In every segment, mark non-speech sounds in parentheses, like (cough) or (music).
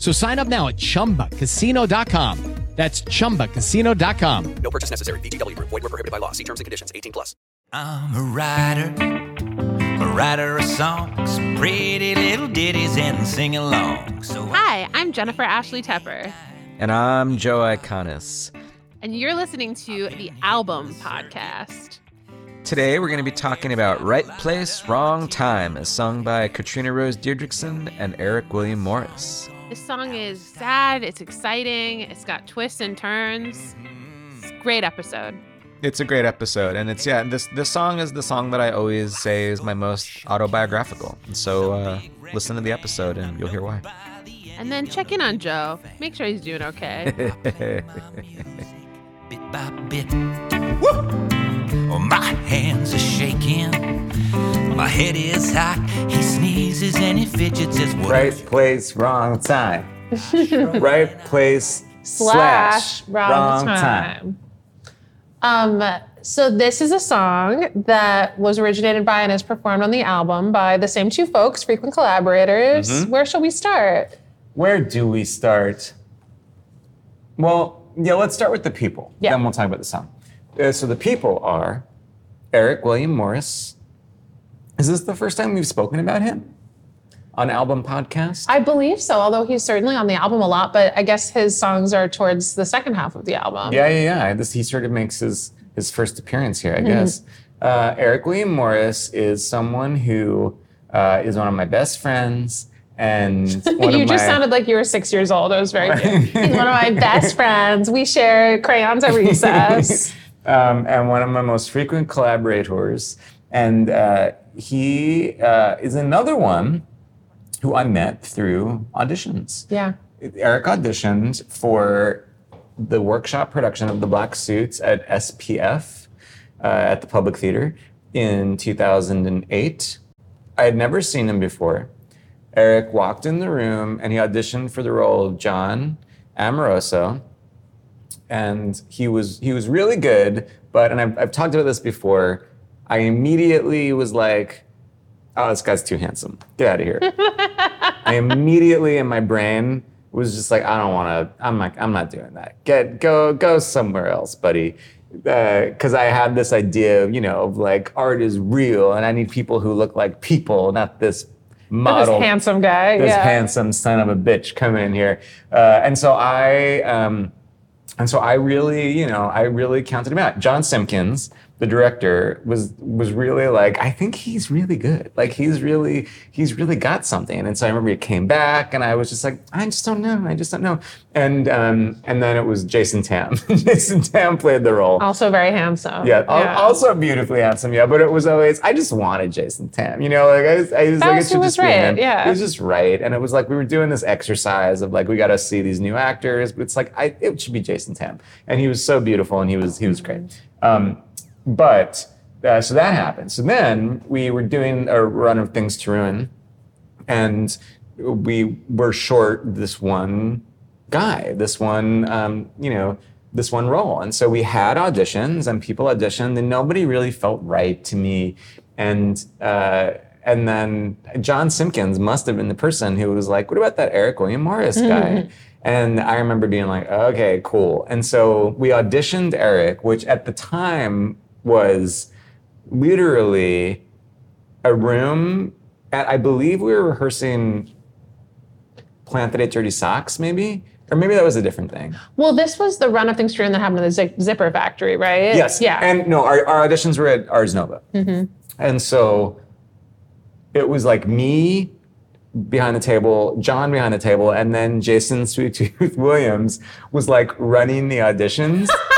So sign up now at chumbacasino.com. That's chumbacasino.com. No purchase necessary. VGW Group. Void were prohibited by law. See terms and conditions. 18 plus. I'm a writer, a writer of songs, pretty little ditties and sing along. So Hi, I'm Jennifer Ashley Tepper, And I'm Joe Iconis. and you're listening to the Album Podcast. Today we're going to be talking about Right Place, Wrong Time, as sung by Katrina Rose Dideriksen and Eric William Morris. This song is sad, it's exciting, it's got twists and turns. It's a great episode. It's a great episode, and it's yeah. This this song is the song that I always say is my most autobiographical. And so uh, listen to the episode, and you'll hear why. And then check in on Joe. Make sure he's doing okay. (laughs) bit by bit, oh, my hands are shaking, my head is hot. He sneezes and he fidgets as well. Right place, wrong time. (laughs) right place slash wrong, time. Um, so this is a song that was originated by and is performed on the album by the same two folks, frequent collaborators. Mm-hmm. Where shall we start? Where do we start? Well, yeah, let's start with the people. Yeah. Then we'll talk about the song. Uh, so the people are Eric William Morris. Is this the first time we've spoken about him on album podcast? I believe so, although he's certainly on the album a lot, but I guess his songs are towards the second half of the album. Yeah, yeah, yeah. This, he sort of makes his, his first appearance here, I Mm-hmm. guess. Uh, Eric William Morris is someone who uh, is one of my best friends. And (laughs) one you just my, sounded like you were six years old. It was very cute. He's one of my (laughs) best friends. We share crayons at recess. (laughs) um, and one of my most frequent collaborators. And uh, he uh, is another one who I met through auditions. yeah. Eric auditioned for the workshop production of the Black Suits at SPF uh, at the Public Theater in 2008. I had never seen him before. Eric walked in the room and he auditioned for the role of John Amoroso. And he was he was really good, but and I've, I've talked about this before. I immediately was like, "Oh, this guy's too handsome. Get out of here." (laughs) I immediately in my brain was just like, I don't want to. I'm like, I'm not doing that. Get go go somewhere else, buddy. Because I had this idea, of, you know, of like art is real, and I need people who look like people, not this model. This handsome guy. this yeah. handsome son of a bitch coming in here. Uh, and so I, um, and so I really, you know, I really counted him out. John Simpkins, the director, was was really like, I think he's really good. Like he's really, he's really got something. And so I remember he came back, and I was just like, I just don't know, I just don't know. And um, and then it was Jason Tam. (laughs) Jason Tam played the role. Also very handsome. Yeah, al- also beautifully handsome. Yeah, but it was always I just wanted Jason Tam. You know, like I, was- I was like it should just be right, him. yeah. it was just right, and it was like we were doing this exercise of like we got to see these new actors, but it's like I it should be Jason Tam, and he was so beautiful and he was he was great. Um, but uh, so that happened. So then we were doing a run of Things to Ruin, and we were short this one guy, this one, um, you know, this one role. And so we had auditions and people auditioned and nobody really felt right to me. And, uh, and then John Simpkins must have been the person who was like, what about that Eric William Morris (laughs) guy? And I remember being like, okay, cool. And so we auditioned Eric, which at the time was literally a room at, I believe we were rehearsing Plant That Ate Dirty Socks, maybe. or maybe that was a different thing. Well, this was the run of things true that happened in the Zip- Zipper Factory, right? Yes. Yeah. And no, our, our auditions were at Ars Nova. Mm-hmm. And so it was like me behind the table, John behind the table, and then Jason Sweet Tooth (laughs) Williams was like running the auditions. (laughs)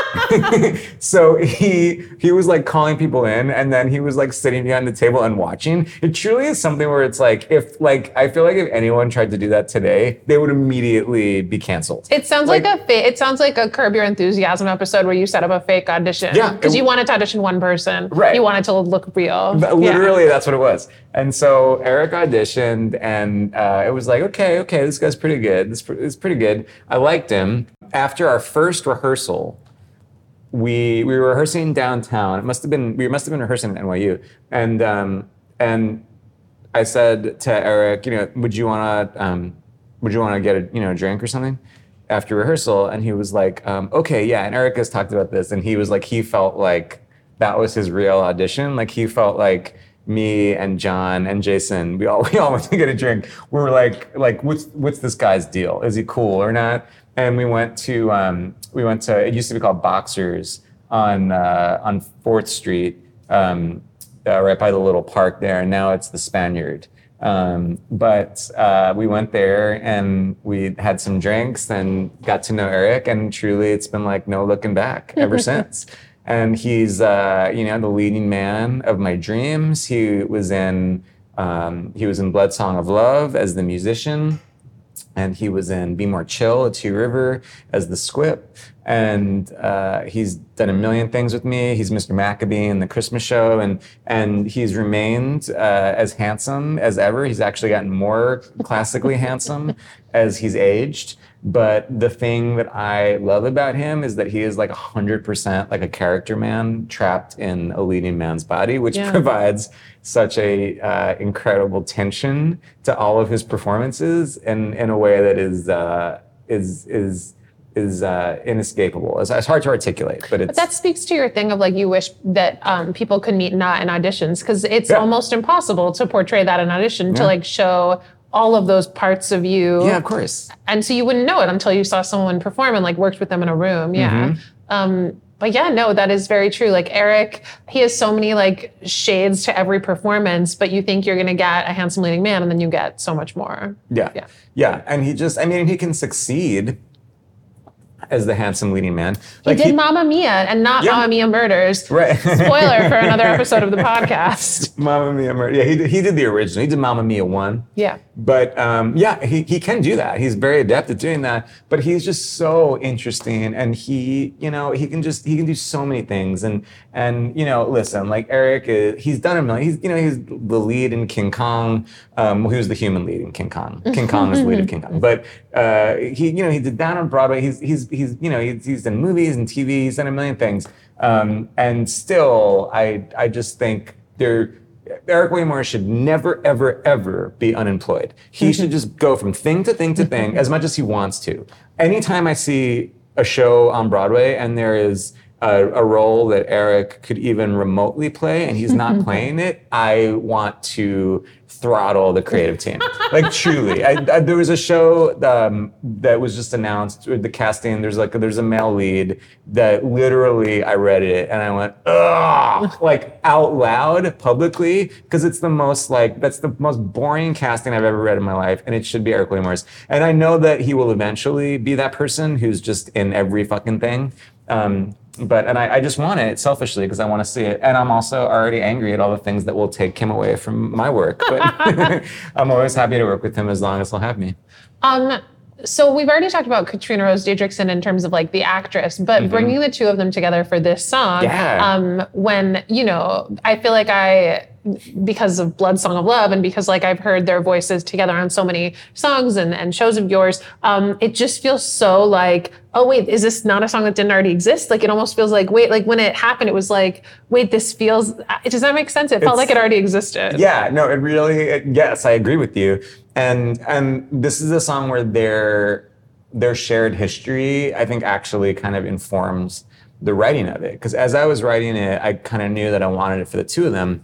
so he he was like calling people in and then he was like sitting behind the table and watching. It truly is something where it's like if like I feel like if anyone tried to do that today, they would immediately be canceled. It sounds like, a fa- it sounds like a Curb Your Enthusiasm episode where you set up a fake audition. Yeah, Because you wanted to audition one person. Right. You wanted to look real. But Yeah. literally, that's what it was. And so Eric auditioned, and uh, it was like, okay, okay, this guy's pretty good. This pr- is pretty good. I liked him. After our first rehearsal, we we were rehearsing downtown. It must have been we must have been rehearsing at NYU, and um, and I said to Eric, you know, would you want to um, would you want to get a you know a drink or something after rehearsal? And he was like, um, okay, yeah. And Eric has talked about this, and he was like, he felt like that was his real audition. Like he felt like me and John and Jason, we all (laughs) we all went to get a drink. We were like, like what's what's this guy's deal? Is he cool or not? And we went to um, we went to it used to be called Boxers on uh, on Fourth Street, um, uh, right by the little park there. And now it's the Spaniard. Um, but uh, we went there and we had some drinks and got to know Eric. And truly, it's been like no looking back (laughs) ever since. And he's, uh, you know, the leading man of my dreams. He was in, um, he was in Blood Song of Love as the musician and he was in Be More Chill at Two River as the Squip. And uh, he's done a million things with me. He's Mr. Maccabee in the Christmas show, and and he's remained uh, as handsome as ever. He's actually gotten more classically (laughs) handsome as he's aged. But the thing that I love about him is that he is like 100% like a character man trapped in a leading man's body, which Yeah. provides such a uh, incredible tension to all of his performances in, in a way that is uh, is is is uh, inescapable. It's, it's hard to articulate, but it's But that speaks to your thing of like you wish that um, people could meet not in auditions because it's Yeah. almost impossible to portray that in audition to like show all of those parts of you. yeah, of course. And so you wouldn't know it until you saw someone perform and like worked with them in a room. Yeah. Mm-hmm. Um, but yeah, no, that is very true. Like Eric, he has so many like shades to every performance, but you think you're gonna get a handsome leading man and then you get so much more. Yeah. Yeah. Yeah. And he just, I mean, he can succeed as the handsome leading man. He did Mamma Mia and not Yeah. Mamma Mia Murders. Right. Spoiler for (laughs) another episode of the podcast. (laughs) Mamma Mia. Mur- Yeah, he did, he did the original. He did Mamma Mia 1. Yeah. But um, yeah, he, he can do that. He's very adept at doing that. But he's just so interesting, and he, you know, he can just he can do so many things. And and you know, listen, like Eric, is, he's done a million. He's you know he's the lead in King Kong. Um, he was the human lead in King Kong. King Kong is the lead of King Kong. (laughs) But uh, he you know he did that on Broadway. He's he's he's you know he's, he's done movies and TV. He's done a million things. Um, and still, I I just think there. Eric Morris should never, ever, ever be unemployed. He should (laughs) just go from thing to thing to thing as much as he wants to. Anytime I see a show on Broadway and there is a, a role that Eric could even remotely play and he's not (laughs) playing it, I want to throttle the creative team. Like truly, I, I, there was a show um, that was just announced. with The casting, there's like there's a male lead that literally I read it and I went ugh, (laughs) like out loud publicly because it's the most like that's the most boring casting I've ever read in my life, and it should be Eric William Morris. And I know that he will eventually be that person who's just in every fucking thing. Um, but and I, I just want it selfishly because I want to see it, and I'm also already angry at all the things that will take him away from my work. But (laughs) (laughs) I'm always happy to work with him as long as he'll have me. Um, so we've already talked about Katrina Rose Dideriksen in terms of like the actress, but bringing the two of them together for this song, Mm-hmm. Yeah. um, when you know, I feel like I, because of Blood Song of Love, and because like I've heard their voices together on so many songs and, and shows of yours, um, it just feels so like, oh wait, is this not a song that didn't already exist? Like it almost feels like, wait, like when it happened, it was like, wait, this feels. Does that make sense? It felt It's- like it already existed. Yeah, no, it really. It, yes, I agree with you. And and this is a song where their their shared history, I think, actually kind of informs the writing of it. Because as I was writing it, I kind of knew that I wanted it for the two of them,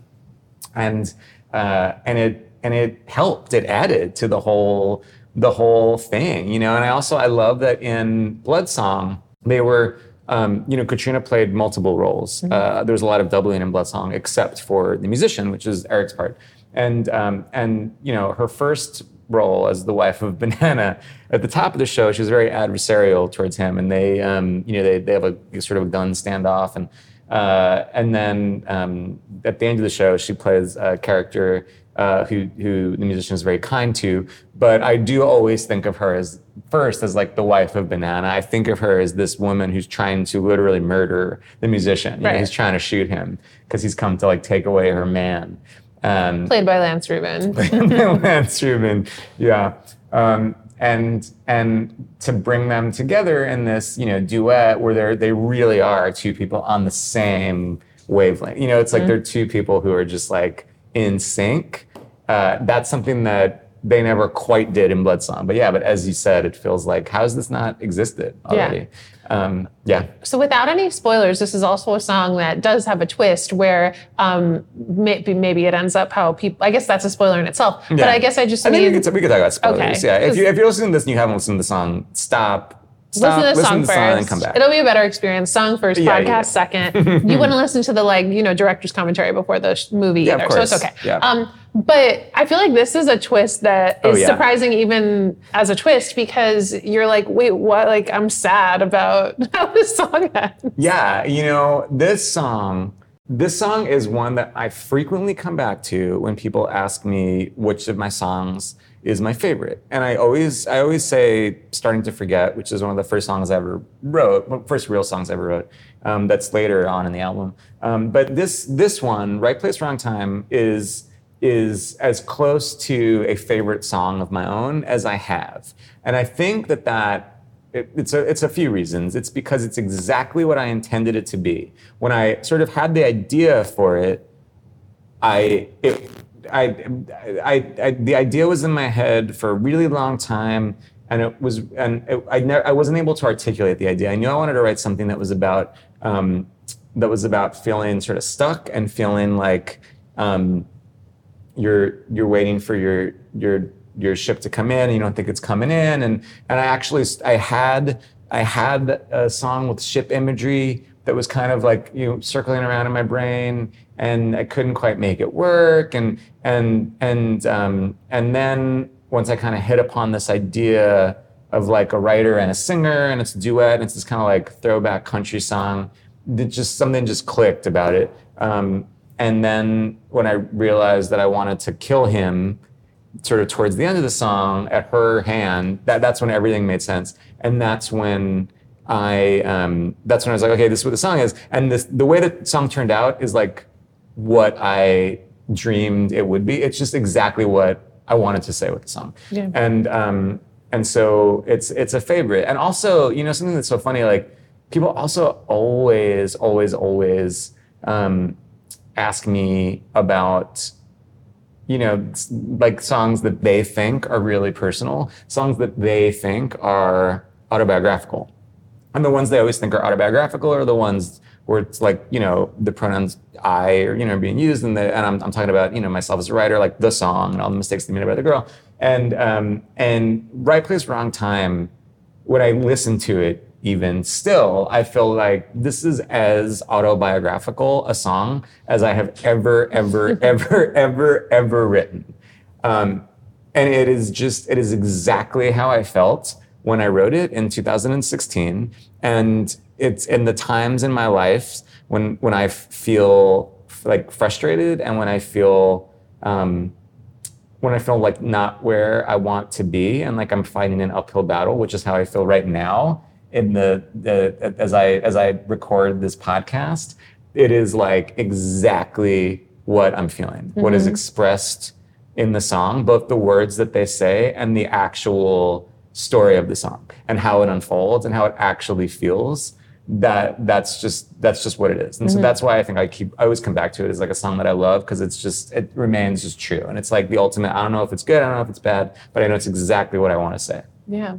and uh, and it and it helped. It added to the whole the whole thing, you know. And I also I love that in Blood Song they were. Um, you know, Katrina played multiple roles. Uh, there was a lot of doubling in Blood Song, except for the musician, which is Eric's part. And um, and you know, her first role as the wife of (laughs) Banana at the top of the show, she was very adversarial towards him, and they, um, you know, they they have a sort of a gun standoff, and uh, and then um, at the end of the show, she plays a character uh, who who the musician is very kind to. But I do always think of her as first as like the wife of Banana. I think of her as this woman who's trying to literally murder the musician. You know, he's trying to shoot him because he's come to like take away her man. Um, Played by Lance Rubin. (laughs) Lance Rubin, yeah. Um, and and to bring them together in this, you know, duet where they really are two people on the same wavelength. You know, it's like they're two people who are just like in sync. Uh, that's something that they never quite did in Blood Song. But yeah, but as you said, it feels like how has this not existed already? Um, yeah. So, without any spoilers, this is also a song that does have a twist where um, maybe maybe it ends up how people. I guess that's a spoiler in itself. Yeah. But I guess I just I think mean we could, we could talk about spoilers. Okay. Yeah, if, you, if you're listening to this and you haven't listened to the song, stop. Stop, listen to the song the first. song and come back. It'll be a better experience. Song first, Yeah, podcast yeah. second. (laughs) you wouldn't listen to the like you know director's commentary before the sh- movie Yeah, of either, so it's okay. Yeah. Um, but I feel like this is a twist that is Oh, yeah. surprising even as a twist because you're like, wait, what? Like I'm sad about (laughs) how this song ends. Yeah, you know, this song, this song is one that I frequently come back to when people ask me which of my songs is my favorite. And I always I always say Starting to Forget, which is one of the first songs I ever wrote, first real songs I ever wrote. Um, that's later on in the album. Um, but this this one, Right Place Wrong Time, is is as close to a favorite song of my own as I have. And I think that that it, it's a it's a few reasons. It's because it's exactly what I intended it to be. When I sort of had the idea for it, I it I, I, I the idea was in my head for a really long time, and it was and it, I I wasn't able to articulate the idea. I knew I wanted to write something that was about um, that was about feeling sort of stuck and feeling like um, you're you're waiting for your your your ship to come in and you don't think it's coming in. And and I actually I had I had a song with ship imagery that was kind of like you know circling around in my brain and I couldn't quite make it work. And and and um, and then once I kind of hit upon this idea of like a writer and a singer and it's a duet and it's this kind of like throwback country song that just something just clicked about it. Um, and then when I realized that I wanted to kill him, sort of towards the end of the song, at her hand, that, that's when everything made sense. And that's when I um, that's when I was like, okay, this is what the song is. And this the way the song turned out is like what I dreamed it would be. It's just exactly what I wanted to say with the song. Yeah. And um, and so it's it's a favorite. And also, you know, something that's so funny, like people also always, always, always um, ask me about you know like songs that they think are really personal. Songs that they think are autobiographical. And the ones they always think are autobiographical are the ones where it's like you know the pronouns I or you know being used. And the and I'm, I'm talking about you know myself as a writer like the song and all the mistakes they made about the girl. And um, and right place wrong time when I listen to it even still I feel like this is as autobiographical a song as I have ever ever (laughs) ever ever ever written. Um, and it is just it is exactly how I felt when I wrote it in 2016 and it's in the times in my life when when I feel like frustrated and when I feel um, when I feel like not where I want to be and like I'm fighting an uphill battle, which is how I feel right now in the, the as I as I record this podcast. It is like exactly what I'm feeling. What is mm-hmm. expressed in the song, both the words that they say and the actual story of the song and how it unfolds and how it actually feels. That that's just that's just what it is. And so mm-hmm. that's why I think I keep I always come back to it as like a song that I love because it's just it remains just true. And it's like the ultimate I don't know if it's good, I don't know if it's bad, but I know it's exactly what I want to say. Yeah.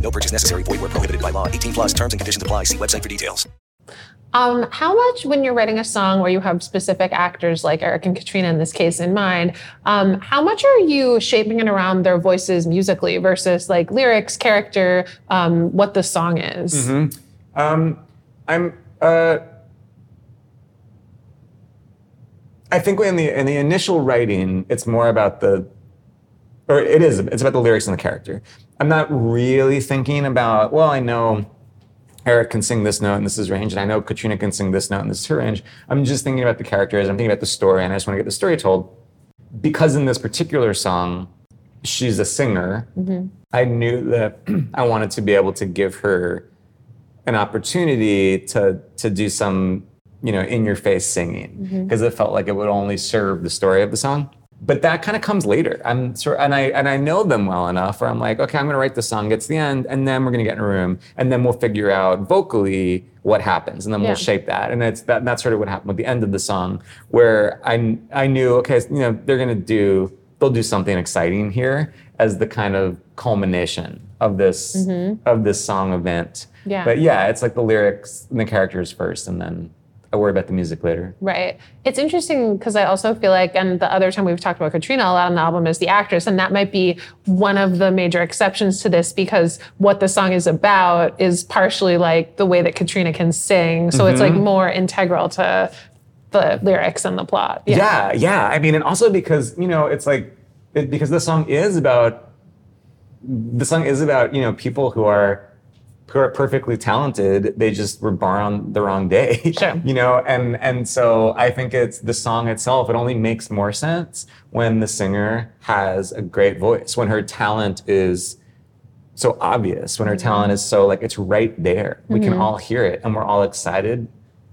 No purchase necessary. Void where prohibited by law. 18 plus terms and conditions apply. See website for details. Um, how much, when you're writing a song where you have specific actors like Eric and Katrina in this case in mind, um, how much are you shaping it around their voices musically versus like lyrics, character, um, what the song is? Mhm. Um, I'm. Uh, I think in the in the initial writing, it's more about the, or it is. It's about the lyrics and the character. I'm not really thinking about. Well, I know Eric can sing this note and this is range, and I know Katrina can sing this note and this is her range. I'm just thinking about the characters. I'm thinking about the story, and I just want to get the story told. Because in this particular song, she's a singer. Mm-hmm. I knew that (clears throat) I wanted to be able to give her an opportunity to to do some you know in your face singing mm-hmm. because it felt like it would only serve the story of the song. But that kind of comes later. I'm sort and I and I know them well enough where I'm like, okay, I'm gonna write the song, to the end, and then we're gonna get in a room, and then we'll figure out vocally what happens, and then Yeah. we'll shape that. And it's that that's sort of what happened with the end of the song, where I I knew, okay, you know, they're gonna do they'll do something exciting here as the kind of culmination of this Mhm. of this song event. Yeah. But yeah, it's like the lyrics and the characters first, and then I worry about the music later. Right. It's interesting because I also feel like, and the other time we've talked about Katrina a lot on the album is the actress, and that might be one of the major exceptions to this because what the song is about is partially like the way that Katrina can sing. So it's like Mhm. more integral to the lyrics and the plot. Yeah. yeah, I mean, and also because you know, it's like it, because the song is about the song is about you know people who are who are perfectly talented. They just were born on the wrong day. (laughs) Sure. you know, and and so I think it's the song itself. It only makes more sense when the singer has a great voice, when her talent is so obvious, when her talent is so like it's right there. We can Mhm. all hear it, and we're all excited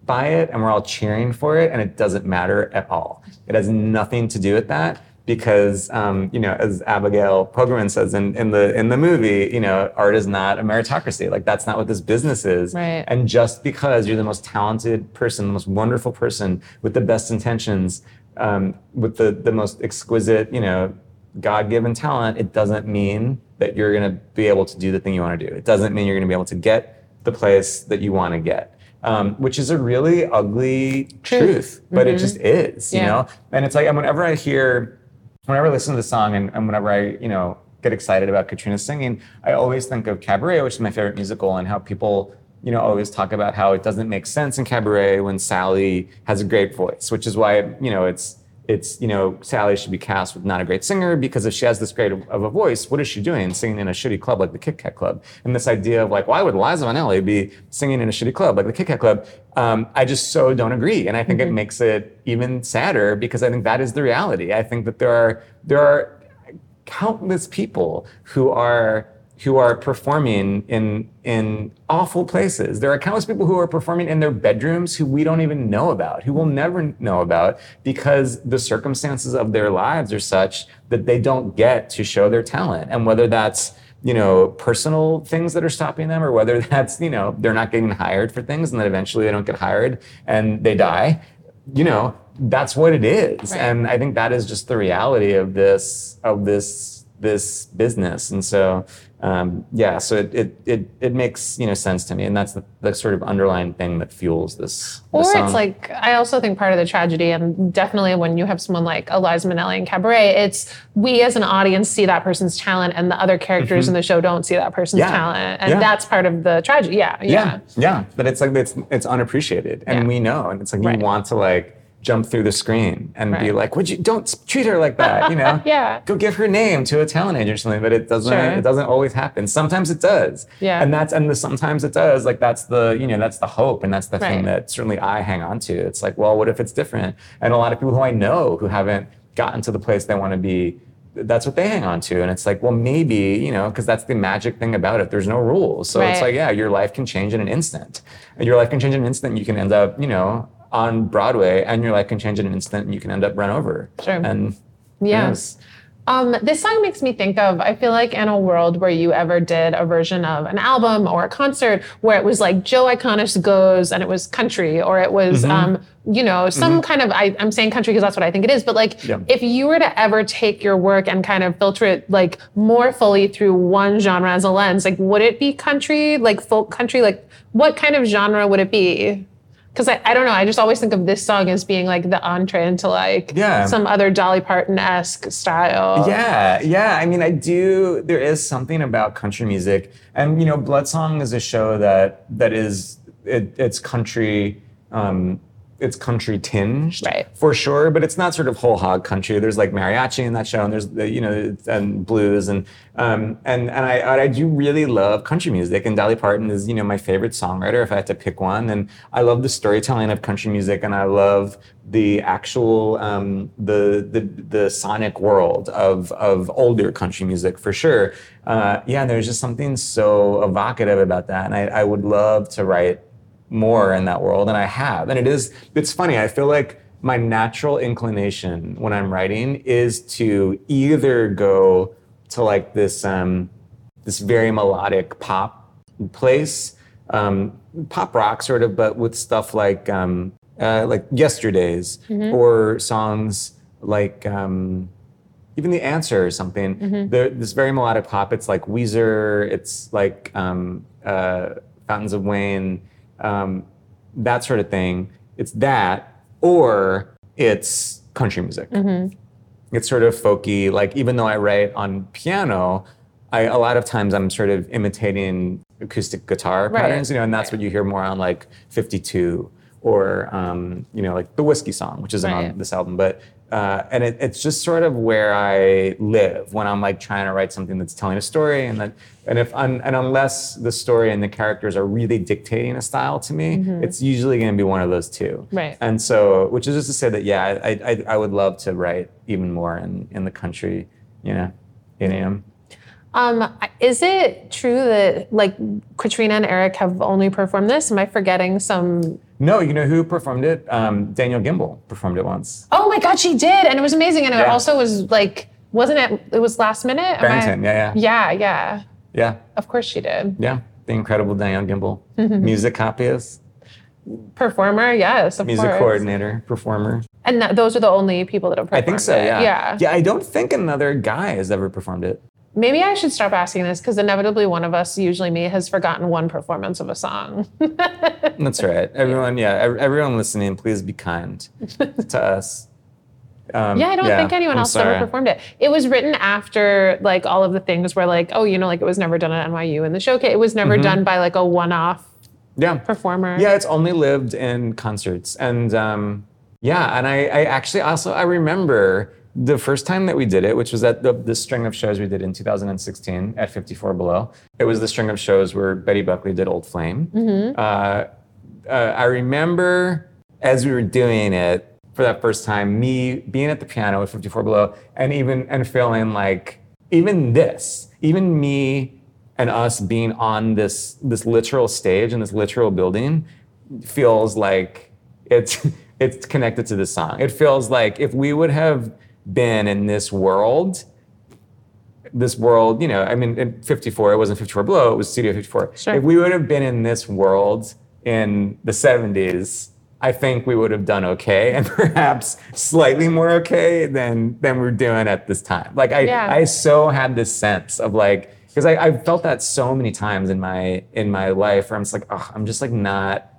by it, and we're all cheering for it, and it doesn't matter at all. It has nothing to do with that because, um, you know, as Abigail Poggerman says in, in the in the movie, you know, art is not a meritocracy. Like that's not what this business is. Right. And just because you're the most talented person, the most wonderful person with the best intentions, um, with the the most exquisite, you know, God-given talent, it doesn't mean that you're going to be able to do the thing you want to do. It doesn't mean you're going to be able to get the place that you want to get, um, which is a really ugly truth, but it Mhm. just is, you Yeah. know. And it's like, and whenever I hear, whenever I listen to the song, and, and whenever I, you know, get excited about Katrina singing, I always think of Cabaret, which is my favorite musical, and how people. You know, always talk about how it doesn't make sense in cabaret when Sally has a great voice, which is why you know it's it's you know Sally should be cast with not a great singer because if she has this great of, a voice, what is she doing singing in a shitty club like the Kit Kat Club? And this idea of like, why would Liza Minnelli be singing in a shitty club like the Kit Kat Club? Um, I just so don't agree, and I think it makes it even sadder because I think that is the reality. I think that there are there are countless people who are who are performing in in awful places. There are countless people who are performing in their bedrooms who we don't even know about, who we'll never know about because the circumstances of their lives are such that they don't get to show their talent. And whether that's you know personal things that are stopping them or whether (laughs) that's you know they're not getting hired for things and then eventually they don't get hired and they die you know that's what it is and i think that is just the reality of this of this this business. And so um, yeah so it, it it it makes you know sense to me. And that's the, the sort of underlying thing that fuels this, Or this it's like I also think part of the tragedy, and definitely when you have someone like a Liza Minnelli in Cabaret, it's we as an audience see that person's talent, and the other characters Mhm. in the show don't see that person's Yeah. talent, and Yeah. that's part of the tragedy. Yeah, yeah, yeah yeah. But it's like it's it's unappreciated. And we know. And it's like you want to like jump through the screen and be like, "Would you don't treat her like that?" You know? (laughs) Yeah. Go give her name to a talent agent or something. But it doesn't. Sure. It doesn't always happen. Sometimes it does. Yeah. And that's and the, sometimes it does. Like that's the you know that's the hope and that's the thing that certainly I hang on to. It's like, well, what if it's different? And a lot of people who I know who haven't gotten to the place they want to be that's what they hang on to and it's like well maybe you know because that's the magic thing about it there's no rules so it's like yeah your life can change in an instant and your life can change in an instant you can end up you know on broadway and your life can change in an instant and you can end up run over Sure. and who Yeah. Um, this song makes me think of, I feel like in a world where you ever did a version of an album or a concert where it was like Joe Iconis goes and it was country or it was, Mhm. um, you know, some kind of, I, I'm saying country because that's what I think it is, but like Yeah. if you were to ever take your work and kind of filter it like more fully through one genre as a lens, like would it be country, like folk country? Like what kind of genre would it be? Because I, I don't know, I just always think of this song as being like the entree into like Yeah. some other Dolly Parton esque style. Yeah, yeah. I mean, I do. There is something about country music, and you know, Blood Song is a show that that is it, it's country. Um, it's country tinged, Right. for sure, but it's not sort of whole hog country. There's like mariachi in that show, and there's the, you know and blues, and um, and and I I do really love country music, and Dolly Parton is you know my favorite songwriter if I had to pick one, and I love the storytelling of country music, and I love the actual um, the the the sonic world of of older country music for sure. Uh, yeah, there's just something so evocative about that, and I, I would love to write more in that world, and I have. And it is it's funny. I feel like my natural inclination when I'm writing is to either go to like this um, this very melodic pop place, um, pop rock sort of, but with stuff like um, uh, like Yesterdays Mhm. or songs like um, even The Answer or something. Mhm. There, this very melodic pop. It's like Weezer. It's like um, uh, Fountains of Wayne, um, that sort of thing. It's that, or it's country music Mhm. it's sort of folky. Like even though I write on piano, I a lot of times I'm sort of imitating acoustic guitar Right. patterns, you know, and that's what you hear more on like 52 or um, you know like the whiskey song, which isn't Right. on this album, but. Uh, and it, it's just sort of where I live when I'm like trying to write something that's telling a story, and that, and if un, and unless the story and the characters are really dictating a style to me, Mhm. it's usually going to be one of those two. Right. And so, which is just to say that, yeah, I, I, I would love to write even more in, in the country, you know, idiom. Um, is it true that like Katrina and Eric have only performed this? Am I forgetting some? No, you know who performed it? Um, Daniel Gimbel performed it once. Oh my God, she did, and it was amazing. And it also was like, wasn't it? It was last minute. Am I- Barrington, yeah, Yeah, yeah. yeah. Yeah, Of course she did. yeah. The incredible Diane Gimbel. Mhm. Music copyist, Performer, yes, of music course. coordinator, performer. And th- those are the only people that have performed it. I performed think so, it. yeah. Yeah. Yeah, I don't think another guy has ever performed it. Maybe I should stop asking this because inevitably one of us, usually me, has forgotten one performance of a song. (laughs) That's right. Everyone, yeah, ev- everyone listening, please be kind (laughs) to us. Um, yeah, I don't think anyone I'm else sorry. ever performed it. It was written after like all of the things where like, oh, you know, like it was never done at NYU in the showcase. It was never Mhm. done by like a one-off Yeah. performer. Yeah, it's only lived in concerts, and um, yeah, and I, I actually also I remember the first time that we did it, which was at the, the string of shows we did in 2016 at 54 Below. It was the string of shows where Betty Buckley did Old Flame. Mhm. Uh, uh, I remember as we were doing it for that first time, me being at the piano at 54 Below, and even and feeling like even this, even me and us being on this this literal stage in this literal building, feels like it's (laughs) it's connected to the song. It feels like if we would have been in this world this world, you know, I mean, in 54, it wasn't 54 Below, it was Studio 54. Sure. If we would have been in this world in the 70s, I think we would have done okay and (laughs) perhaps slightly more okay than than we're doing at this time. Like I, Yeah. I so had this sense of like, because I, I've felt that so many times in my in my life where I'm just like, oh, I'm just like not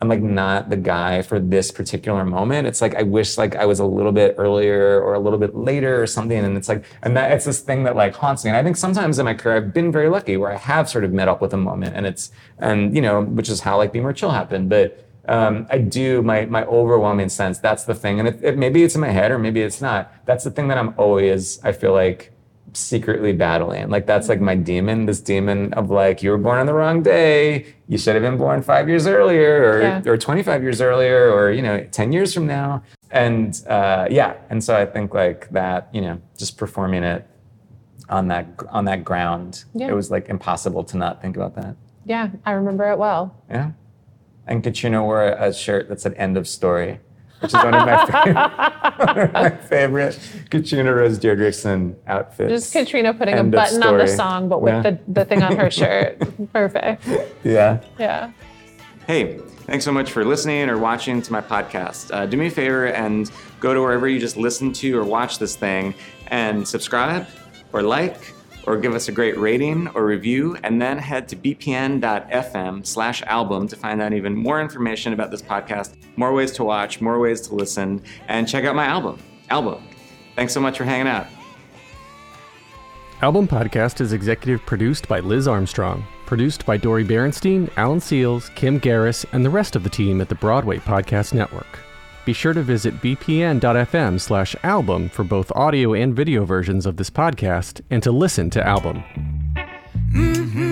I'm like not the guy for this particular moment. It's like I wish like I was a little bit earlier or a little bit later or something. And it's like, and that it's this thing that like haunts me. And I think sometimes in my career I've been very lucky where I have sort of met up with a moment and it's and you know, which is how like Be More Chill happened. But um, I do my my overwhelming sense. That's the thing, and it, it, maybe it's in my head or maybe it's not. That's the thing that I'm always. I feel like secretly battling. Like that's like my demon. This demon of like you were born on the wrong day. You should have been born five years earlier, or Yeah. or 25 years earlier, or you know 10 years from now. And uh, yeah, and so I think like that. You know, just performing it on that on that ground. Yeah. It was like impossible to not think about that. Yeah, I remember it well. Yeah. And Katrina wore a shirt that said "End of Story," which is one of my (laughs) favorite, one of my favorite Katrina Rose Dideriksen outfits. Just Katrina putting End a button on the song, but with Yeah. the, the thing on her (laughs) shirt. Perfect. Yeah. Yeah. Hey, thanks so much for listening or watching to my podcast. Uh, do me a favor and go to wherever you just listen to or watch this thing and subscribe or like or give us a great rating or review, and then head to bpn.fm slash album to find out even more information about this podcast, more ways to watch, more ways to listen, and check out my album, Album. Thanks so much for hanging out. Album Podcast is executive produced by Liz Armstrong, produced by Dori Berinstein, Alan Seales, Kim Garris, and the rest of the team at the Broadway Podcast Network. Be sure to visit bpn.fm slash album for both audio and video versions of this podcast and to listen to Album. Right